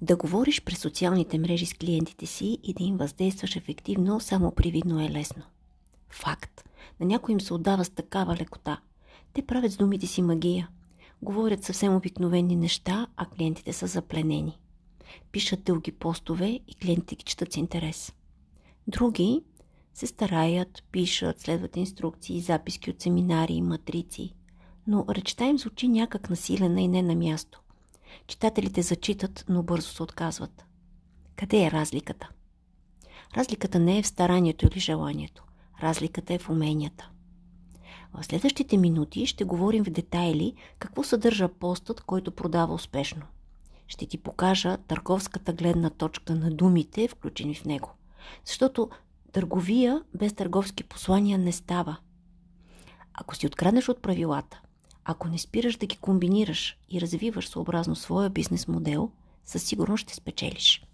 Да говориш през социалните мрежи с клиентите си и да им въздействаш ефективно, само привидно е лесно. Факт. На някой им се отдава с такава лекота. Те правят с думите си магия. Говорят съвсем обикновени неща, а клиентите са запленени. Пишат дълги постове и клиентите ги четат с интерес. Други се стараят, пишат, следват инструкции, записки от семинари матрици. Но речта им звучи някак насилена и не на място. Читателите зачитат, но бързо се отказват. Къде е разликата? Разликата не е в старанието или желанието. Разликата е в уменията. В следващите минути ще говорим в детайли какво съдържа постът, който продава успешно. Ще ти покажа търговската гледна точка на думите, включени в него. Защото търговия без търговски послания не става. Ако си откраднеш от правилата, ако не спираш да ги комбинираш и развиваш съобразно своя бизнес модел, със сигурност ще спечелиш.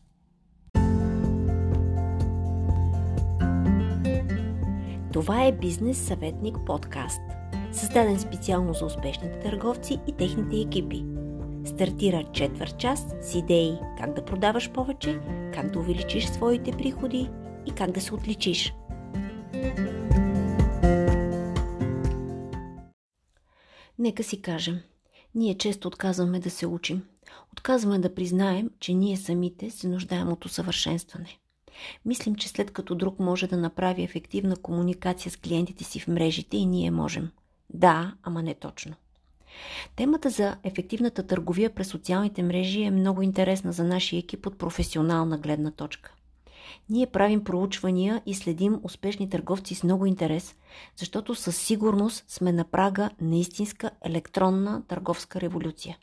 Това е Бизнес съветник подкаст, създаден специално за успешните търговци и техните екипи. Стартира четвърт час с идеи как да продаваш повече, как да увеличиш своите приходи и как да се отличиш. Нека си кажем, ние често отказваме да се учим. Отказваме да признаем, че ние самите се нуждаем от усъвършенстване. Мислим, че след като друг може да направи ефективна комуникация с клиентите си в мрежите и ние можем. Да, ама не точно. Темата за ефективната търговия през социалните мрежи е много интересна за нашия екип от професионална гледна точка. Ние правим проучвания и следим успешни търговци с много интерес, защото със сигурност сме на прага на истинска електронна търговска революция.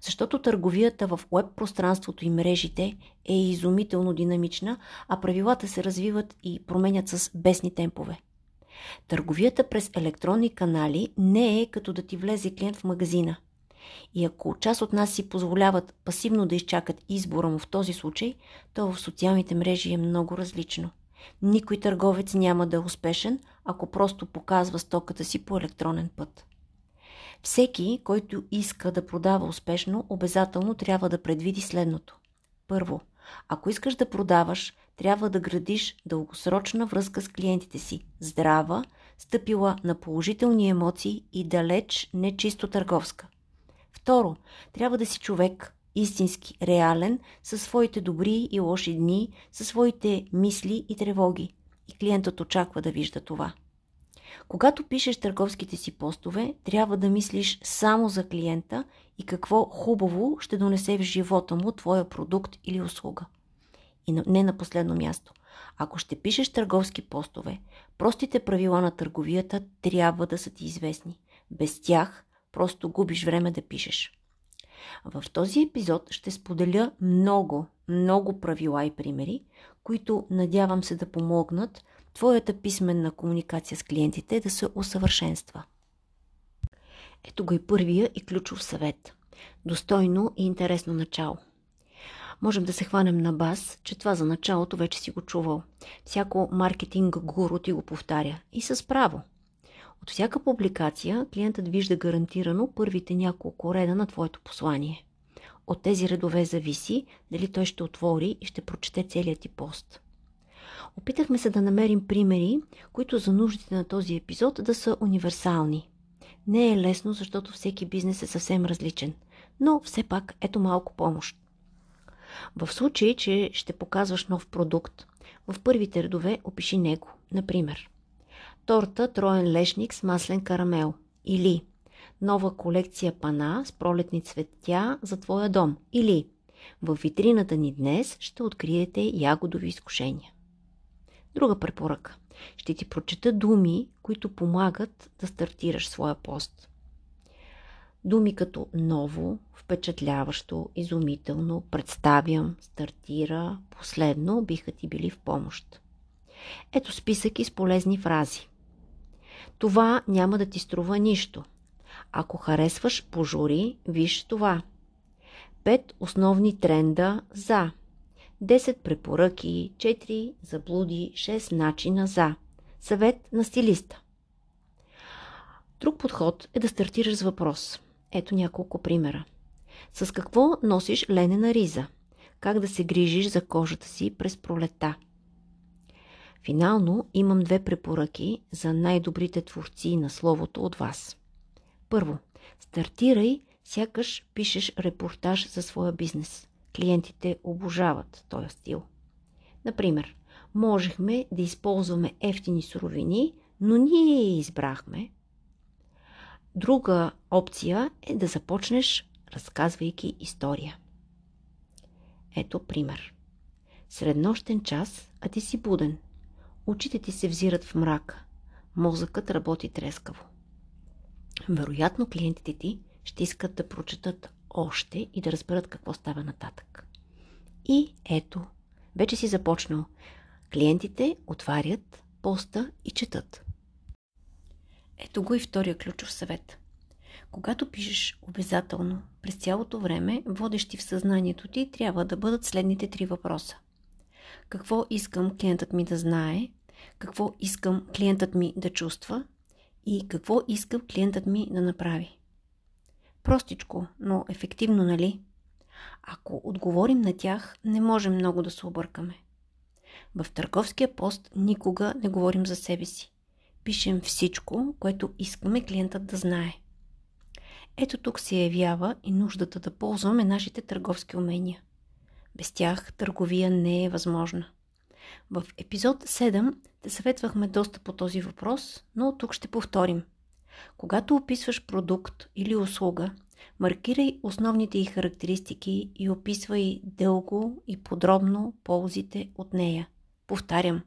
Защото търговията в веб пространството и мрежите е изумително динамична, а правилата се развиват и променят с бесни темпове. Търговията през електронни канали не е като да ти влезе клиент в магазина. И ако част от нас си позволяват пасивно да изчакат избора му в този случай, то в социалните мрежи е много различно. Никой търговец няма да е успешен, ако просто показва стоката си по електронен път. Всеки, който иска да продава успешно, обязателно трябва да предвиди следното. Първо, ако искаш да продаваш, трябва да градиш дългосрочна връзка с клиентите си, здрава, стъпила на положителни емоции и далеч не чисто търговска. Второ, трябва да си човек, истински, реален, със своите добри и лоши дни, със своите мисли и тревоги. И клиентът очаква да вижда това. Когато пишеш търговските си постове, трябва да мислиш само за клиента и какво хубаво ще донесе в живота му твоя продукт или услуга. И не на последно място. Ако ще пишеш търговски постове, простите правила на търговията трябва да са ти известни. Без тях просто губиш време да пишеш. В този епизод ще споделя много, много правила и примери, които надявам се да помогнат твоята писменна комуникация с клиентите да се усъвършенства. Ето го и първия и ключов съвет. Достойно и интересно начало. Можем да се хванем на бас, че това за началото вече си го чувал. Всяко маркетинг гуру ти го повтаря. И с право. От всяка публикация клиентът вижда гарантирано първите няколко реда на твоето послание. От тези редове зависи дали той ще отвори и ще прочете целият ти пост. Опитахме се да намерим примери, които за нуждите на този епизод да са универсални. Не е лесно, защото всеки бизнес е съвсем различен, но все пак ето малко помощ. В случай, че ще показваш нов продукт, в първите редове опиши него. Например, торта троен лешник с маслен карамел или нова колекция пана с пролетни цветя за твоя дом или в витрината ни днес ще откриете ягодови изкушения. Друга препоръка. Ще ти прочета думи, които помагат да стартираш своя пост. Думи като ново, впечатляващо, изумително, представям, стартира, последно биха ти били в помощ. Ето списък с полезни фрази. Това няма да ти струва нищо. Ако харесваш пожури, виж това. Пет основни тренда за – 10 препоръки, 4 заблуди, 6 начина за. Съвет на стилиста. Друг подход е да стартираш с въпрос. Ето няколко примера. С какво носиш ленена риза? как да се грижиш за кожата си през пролета. Финално имам две препоръки за най-добрите творци на словото от вас. Първо, стартирай, сякаш пишеш репортаж за своя бизнес. Клиентите обожават този стил. Например, можехме да използваме ефтини суровини, но ние я избрахме. Друга опция е да започнеш разказвайки история. Ето пример. Среднощен час, а ти си буден. Очите ти се взират в мрака. Мозъкът работи трескаво. Вероятно клиентите ти ще искат да прочетат още и да разберат какво става нататък. И ето, вече си започнал. Клиентите отварят поста и четат. Ето го и втория ключов съвет. Когато пишеш обязателно, през цялото време, водещи в съзнанието ти, трябва да бъдат следните три въпроса. Какво искам клиентът ми да знае, какво искам клиентът ми да чувства и какво искам клиентът ми да направи. Простичко, но ефективно, нали? Ако отговорим на тях, не можем много да се объркаме. В търговския пост никога не говорим за себе си. Пишем всичко, което искаме клиентът да знае. Ето тук се явява и нуждата да ползваме нашите търговски умения. Без тях търговия не е възможна. В епизод 7 те съветвахме доста по този въпрос, но тук ще повторим. Когато описваш продукт или услуга, маркирай основните й характеристики и описвай дълго и подробно ползите от нея. Повтарям,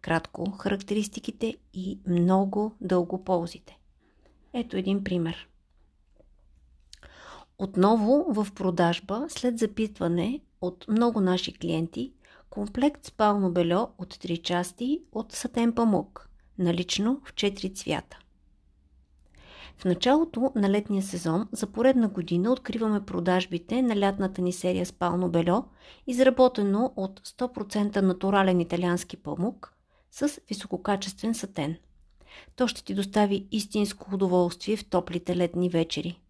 кратко характеристиките и много дълго ползите. Ето един пример. Отново в продажба, след запитване от много наши клиенти, комплект спално бельо от 3 части от сатен памук, налично в 4 цвята. В началото на летния сезон за поредна година откриваме продажбите на лятната ни серия спално бельо, изработено от 100% натурален италиански памук с висококачествен сатен. То ще ти достави истинско удоволствие в топлите летни вечери.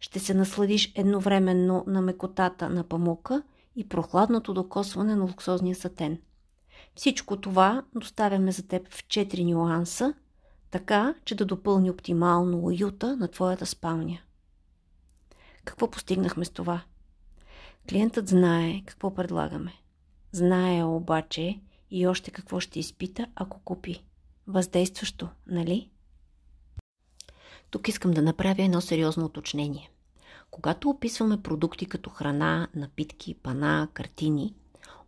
Ще се насладиш едновременно на мекотата на памука и прохладното докосване на луксозния сатен. Всичко това доставяме за теб в 4 нюанса, така, че да допълни оптимално уюта на твоята спалня. Какво постигнахме с това? Клиентът знае какво предлагаме. Знае обаче и още какво ще изпита, ако купи. Въздействащо, нали? Тук искам да направя едно сериозно уточнение. Когато описваме продукти като храна, напитки, пана, картини,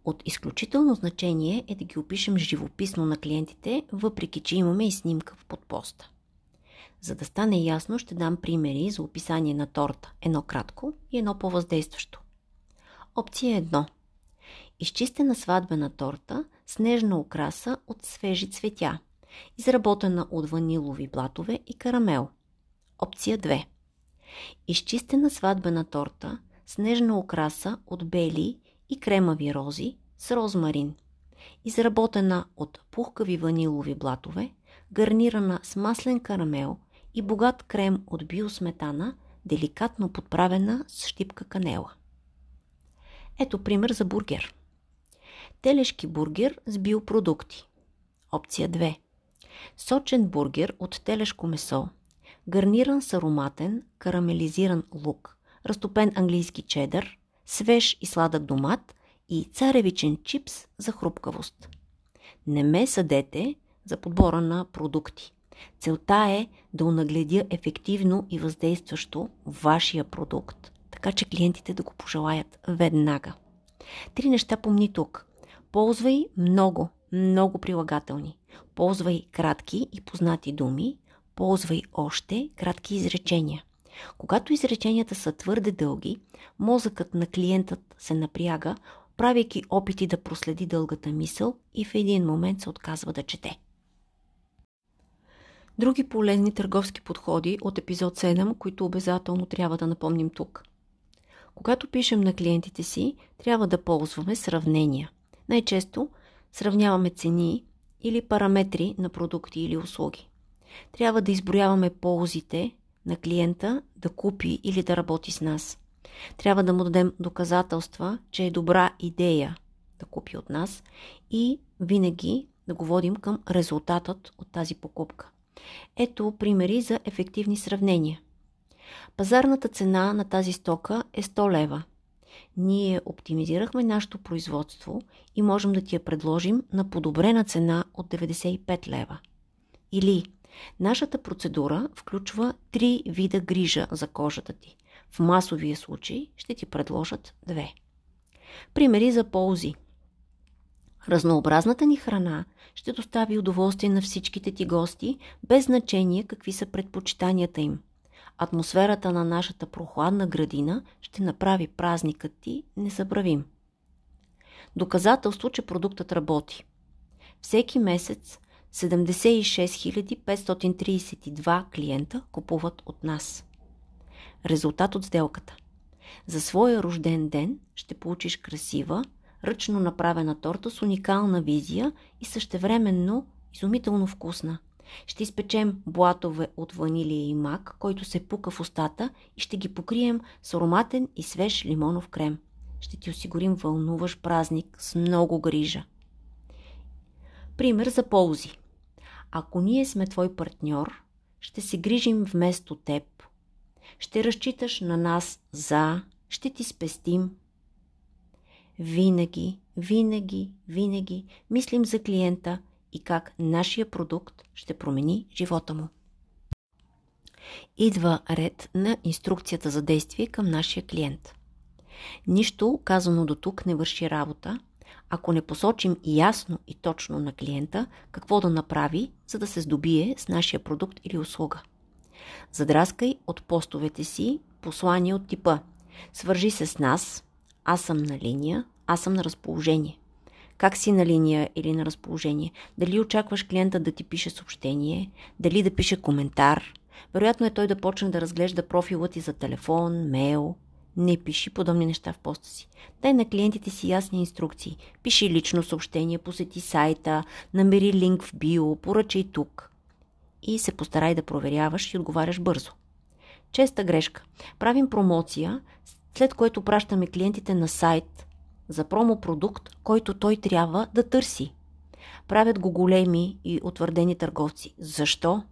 от изключително значение е да ги опишем живописно на клиентите, въпреки че имаме и снимка в подпоста. За да стане ясно, ще дам примери за описание на торта. Едно кратко и едно по-въздействащо. Опция 1. Изчистена сватбена торта с нежна окраса от свежи цветя, изработена от ванилови блатове и карамел. Опция 2. Изчистена сватбена торта с нежна окраса от бели и кремави рози с розмарин. Изработена от пухкави ванилови блатове, гарнирана с маслен карамел и богат крем от биосметана, деликатно подправена с щипка канела. Ето пример за бургер. Телешки бургер с биопродукти. Опция 2. Сочен бургер от телешко месо, гарниран с ароматен, карамелизиран лук, разтопен английски чедър, свеж и сладък домат и царевичен чипс за хрупкавост. Не ме съдете за подбора на продукти. Целта е да унагледя ефективно и въздействащо вашия продукт, така че клиентите да го пожелаят веднага. Три неща помни тук. Ползвай много, много прилагателни. Ползвай кратки и познати думи. Ползвай още кратки изречения. Когато изреченията са твърде дълги, мозъкът на клиентът се напряга, правейки опити да проследи дългата мисъл и в един момент се отказва да чете. Други полезни търговски подходи от епизод 7, които обязателно трябва да напомним тук. Когато пишем на клиентите си, трябва да ползваме сравнения. Най-често сравняваме цени или параметри на продукти или услуги. Трябва да изброяваме ползите на клиента да купи или да работи с нас. Трябва да му дадем доказателства, че е добра идея да купи от нас и винаги да го водим към резултатът от тази покупка. Ето примери за ефективни сравнения. Пазарната цена на тази стока е 100 лева. Ние оптимизирахме нашето производство и можем да ти я предложим на подобрена цена от 95 лева. Или нашата процедура включва три вида грижа за кожата ти. В масовия случай ще ти предложат две. Примери за ползи. Разнообразната ни храна ще достави удоволствие на всичките ти гости, без значение какви са предпочитанията им. Атмосферата на нашата прохладна градина ще направи празникът ти незабравим. Доказателство, че продуктът работи. Всеки месец 76 532 клиента купуват от нас. Резултат от сделката. За своя рожден ден ще получиш красива, ръчно направена торта с уникална визия и същевременно изумително вкусна. Ще изпечем блатове от ванилия и мак, който се пука в устата и ще ги покрием с ароматен и свеж лимонов крем. Ще ти осигурим вълнуваш празник с много грижа. Пример за ползи. Ако ние сме твой партньор, ще се грижим вместо теб. Ще разчиташ на нас за, ще ти спестим, винаги, винаги, винаги мислим за клиента и как нашия продукт ще промени живота му. Идва ред на инструкцията за действие към нашия клиент. Нищо казано до тук не върши работа, ако не посочим ясно и точно на клиента какво да направи, за да се здобие с нашия продукт или услуга. Задраскай от постовете си послания от типа Свържи се с нас, аз съм на линия, аз съм на разположение. Как си на линия или на разположение? Дали очакваш клиента да ти пише съобщение? Дали да пише коментар? Вероятно е той да почне да разглежда профила ти за телефон, мейл. Не пиши подобни неща в поста си. Дай на клиентите си ясни инструкции. Пиши лично съобщение, посети сайта, намери линк в био, поръчай тук. И се постарай да проверяваш и отговаряш бързо. Честа грешка. Правим промоция, след което пращаме клиентите на сайт за промо-продукт, който той трябва да търси. Правят го големи и утвърдени търговци. Защо?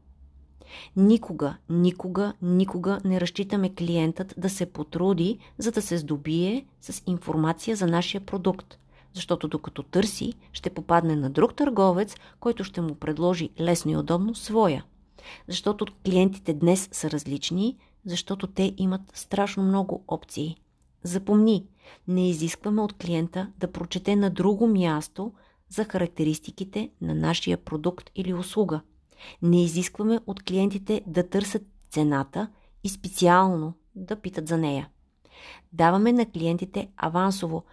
Никога, никога, никога не разчитаме клиентът да се потруди, за да се здобие с информация за нашия продукт. Защото докато търси, ще попадне на друг търговец, който ще му предложи лесно и удобно своя. Защото клиентите днес са различни, защото те имат страшно много опции. Запомни, не изискваме от клиента да прочете на друго място за характеристиките на нашия продукт или услуга. Не изискваме от клиентите да търсят цената и специално да питат за нея. Даваме на клиентите авансово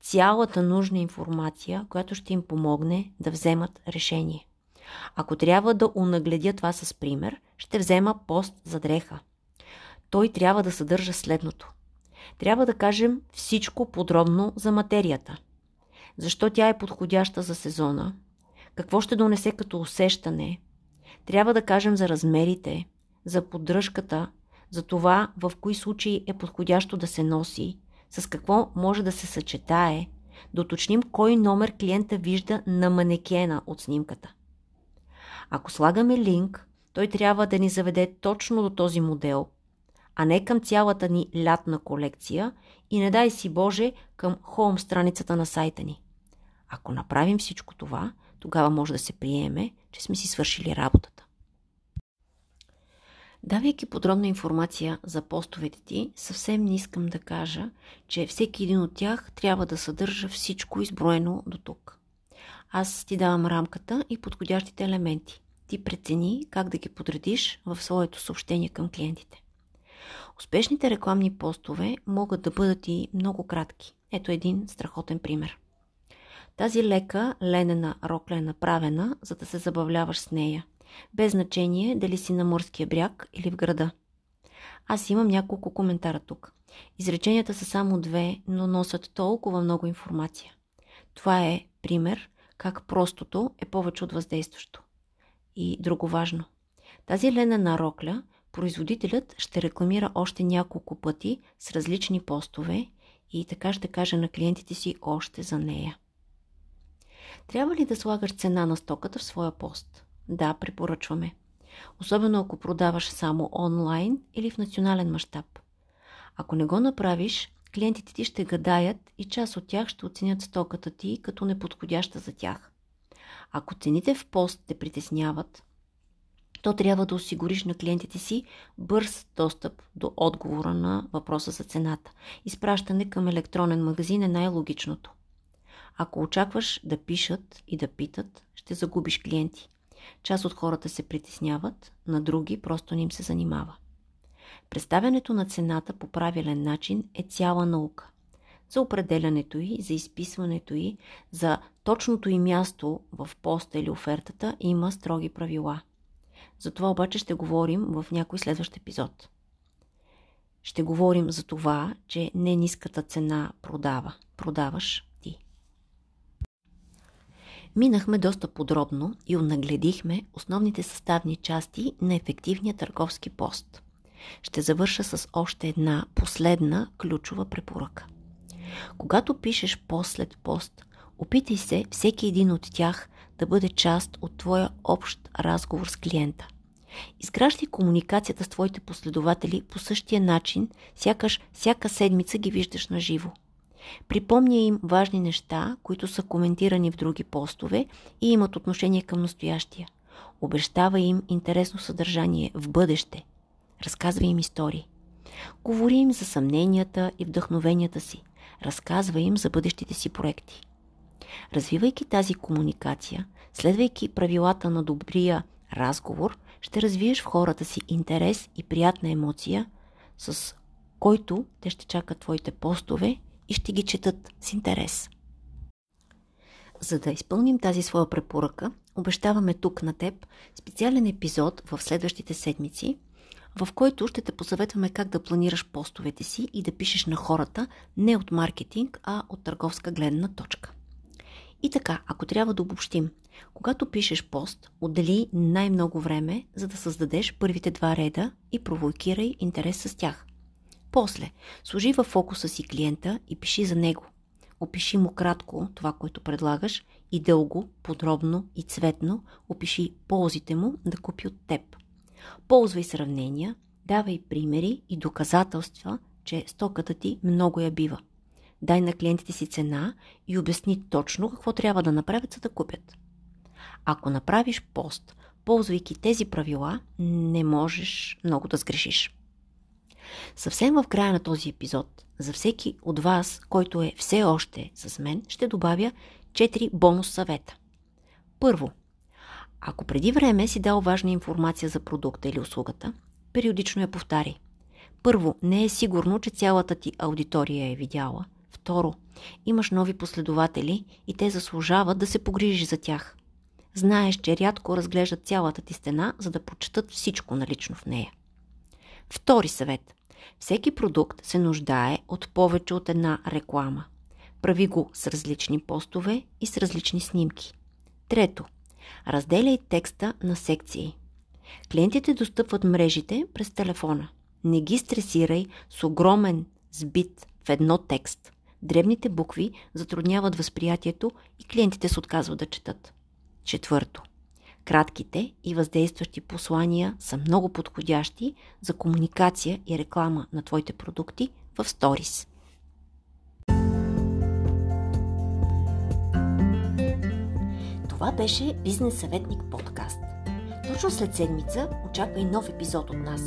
цялата нужна информация, която ще им помогне да вземат решение. Ако трябва да унагледя това с пример, ще взема пост за дреха. Той трябва да съдържа следното – трябва да кажем всичко подробно за материята. Защо тя е подходяща за сезона? Какво ще донесе като усещане? Трябва да кажем за размерите, за поддръжката, за това в кои случаи е подходящо да се носи, с какво може да се съчетае, да уточним кой номер клиента вижда на манекена от снимката. Ако слагаме линк, той трябва да ни заведе точно до този модел – а не към цялата ни лятна колекция и не дай си Боже към хоум страницата на сайта ни. Ако направим всичко това, тогава може да се приеме, че сме си свършили работата. Давайки подробна информация за постовете ти, съвсем не искам да кажа, че всеки един от тях трябва да съдържа всичко изброено до тук. Аз ти давам рамката и подходящите елементи. Ти прецени как да ги подредиш в своето съобщение към клиентите. Успешните рекламни постове могат да бъдат и много кратки. Ето един страхотен пример. Тази лека ленена рокля е направена, за да се забавляваш с нея. Без значение дали си на морския бряг или в града. Аз имам няколко коментара тук. Изреченията са само две, но носят толкова много информация. Това е пример как простото е повече от въздействащо. И друго важно. Тази ленена рокля производителят ще рекламира още няколко пъти с различни постове и така ще каже на клиентите си още за нея. Трябва ли да слагаш цена на стоката в своя пост? Да, препоръчваме. Особено ако продаваш само онлайн или в национален мащаб. Ако не го направиш, клиентите ти ще гадаят и част от тях ще оценят стоката ти като неподходяща за тях. Ако цените в пост те притесняват, то трябва да осигуриш на клиентите си бърз достъп до отговора на въпроса за цената. Изпращане към електронен магазин е най-логичното. Ако очакваш да пишат и да питат, ще загубиш клиенти. Част от хората се притесняват, на други просто не им се занимава. Представянето на цената по правилен начин е цяла наука. За определянето й, за изписването й, за точното и място в поста или офертата има строги правила. За това обаче ще говорим в някой следващ епизод. Ще говорим за това, че не ниската цена продава. Продаваш. Минахме доста подробно и нагледихме основните съставни части на ефективния търговски пост – ще завърша с още една последна ключова препоръка. Когато пишеш пост след пост, опитай се всеки един от тях да бъде част от твоя общ разговор с клиента. Изграждай комуникацията с твоите последователи по същия начин, сякаш всяка седмица ги виждаш на живо. Припомня им важни неща, които са коментирани в други постове и имат отношение към настоящия. Обещава им интересно съдържание в бъдеще – Разказва им истории. Говори им за съмненията и вдъхновенията си. Разказва им за бъдещите си проекти. Развивайки тази комуникация, следвайки правилата на добрия разговор, ще развиеш в хората си интерес и приятна емоция, с който те ще чакат твоите постове и ще ги четат с интерес. За да изпълним тази своя препоръка, обещаваме тук на теб специален епизод в следващите седмици – в който ще те посъветваме как да планираш постовете си и да пишеш на хората не от маркетинг, а от търговска гледна точка. И така, ако трябва да обобщим, когато пишеш пост, отдели най-много време, за да създадеш първите два реда и провокирай интерес с тях. После, служи във фокуса си клиента и пиши за него. Опиши му кратко това, което предлагаш и дълго, подробно и цветно опиши ползите му да купи от теб. Ползвай сравнения, давай примери и доказателства, че стоката ти много я бива. Дай на клиентите си цена и обясни точно какво трябва да направят, за да купят. Ако направиш пост, ползвайки тези правила, не можеш много да сгрешиш. Съвсем в края на този епизод, за всеки от вас, който е все още с мен, ще добавя 4 бонус съвета. Първо, ако преди време си дал важна информация за продукта или услугата, периодично я повтари. Първо, не е сигурно, че цялата ти аудитория е видяла. Второ, имаш нови последователи и те заслужават да се погрижиш за тях. Знаеш, че рядко разглеждат цялата ти стена, за да прочетат всичко налично в нея. Втори съвет. Всеки продукт се нуждае от повече от една реклама. Прави го с различни постове и с различни снимки. Трето – Разделяй текста на секции. Клиентите достъпват мрежите през телефона. Не ги стресирай с огромен сбит в едно текст. Дребните букви затрудняват възприятието и клиентите се отказват да четат. Четвърто. Кратките и въздействащи послания са много подходящи за комуникация и реклама на твоите продукти в сторис. Това беше Бизнес съветник подкаст. Точно след седмица очаква и нов епизод от нас.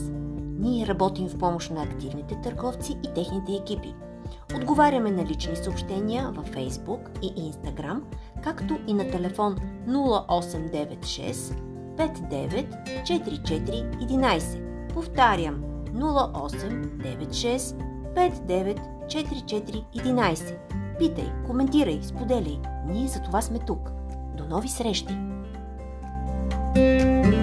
Ние работим в помощ на активните търговци и техните екипи. Отговаряме на лични съобщения във Facebook и Instagram, както и на телефон 0896 59 11. Повтарям 0896 59 11. Питай, коментирай, споделяй. Ние за това сме тук. До нови срещи! thank you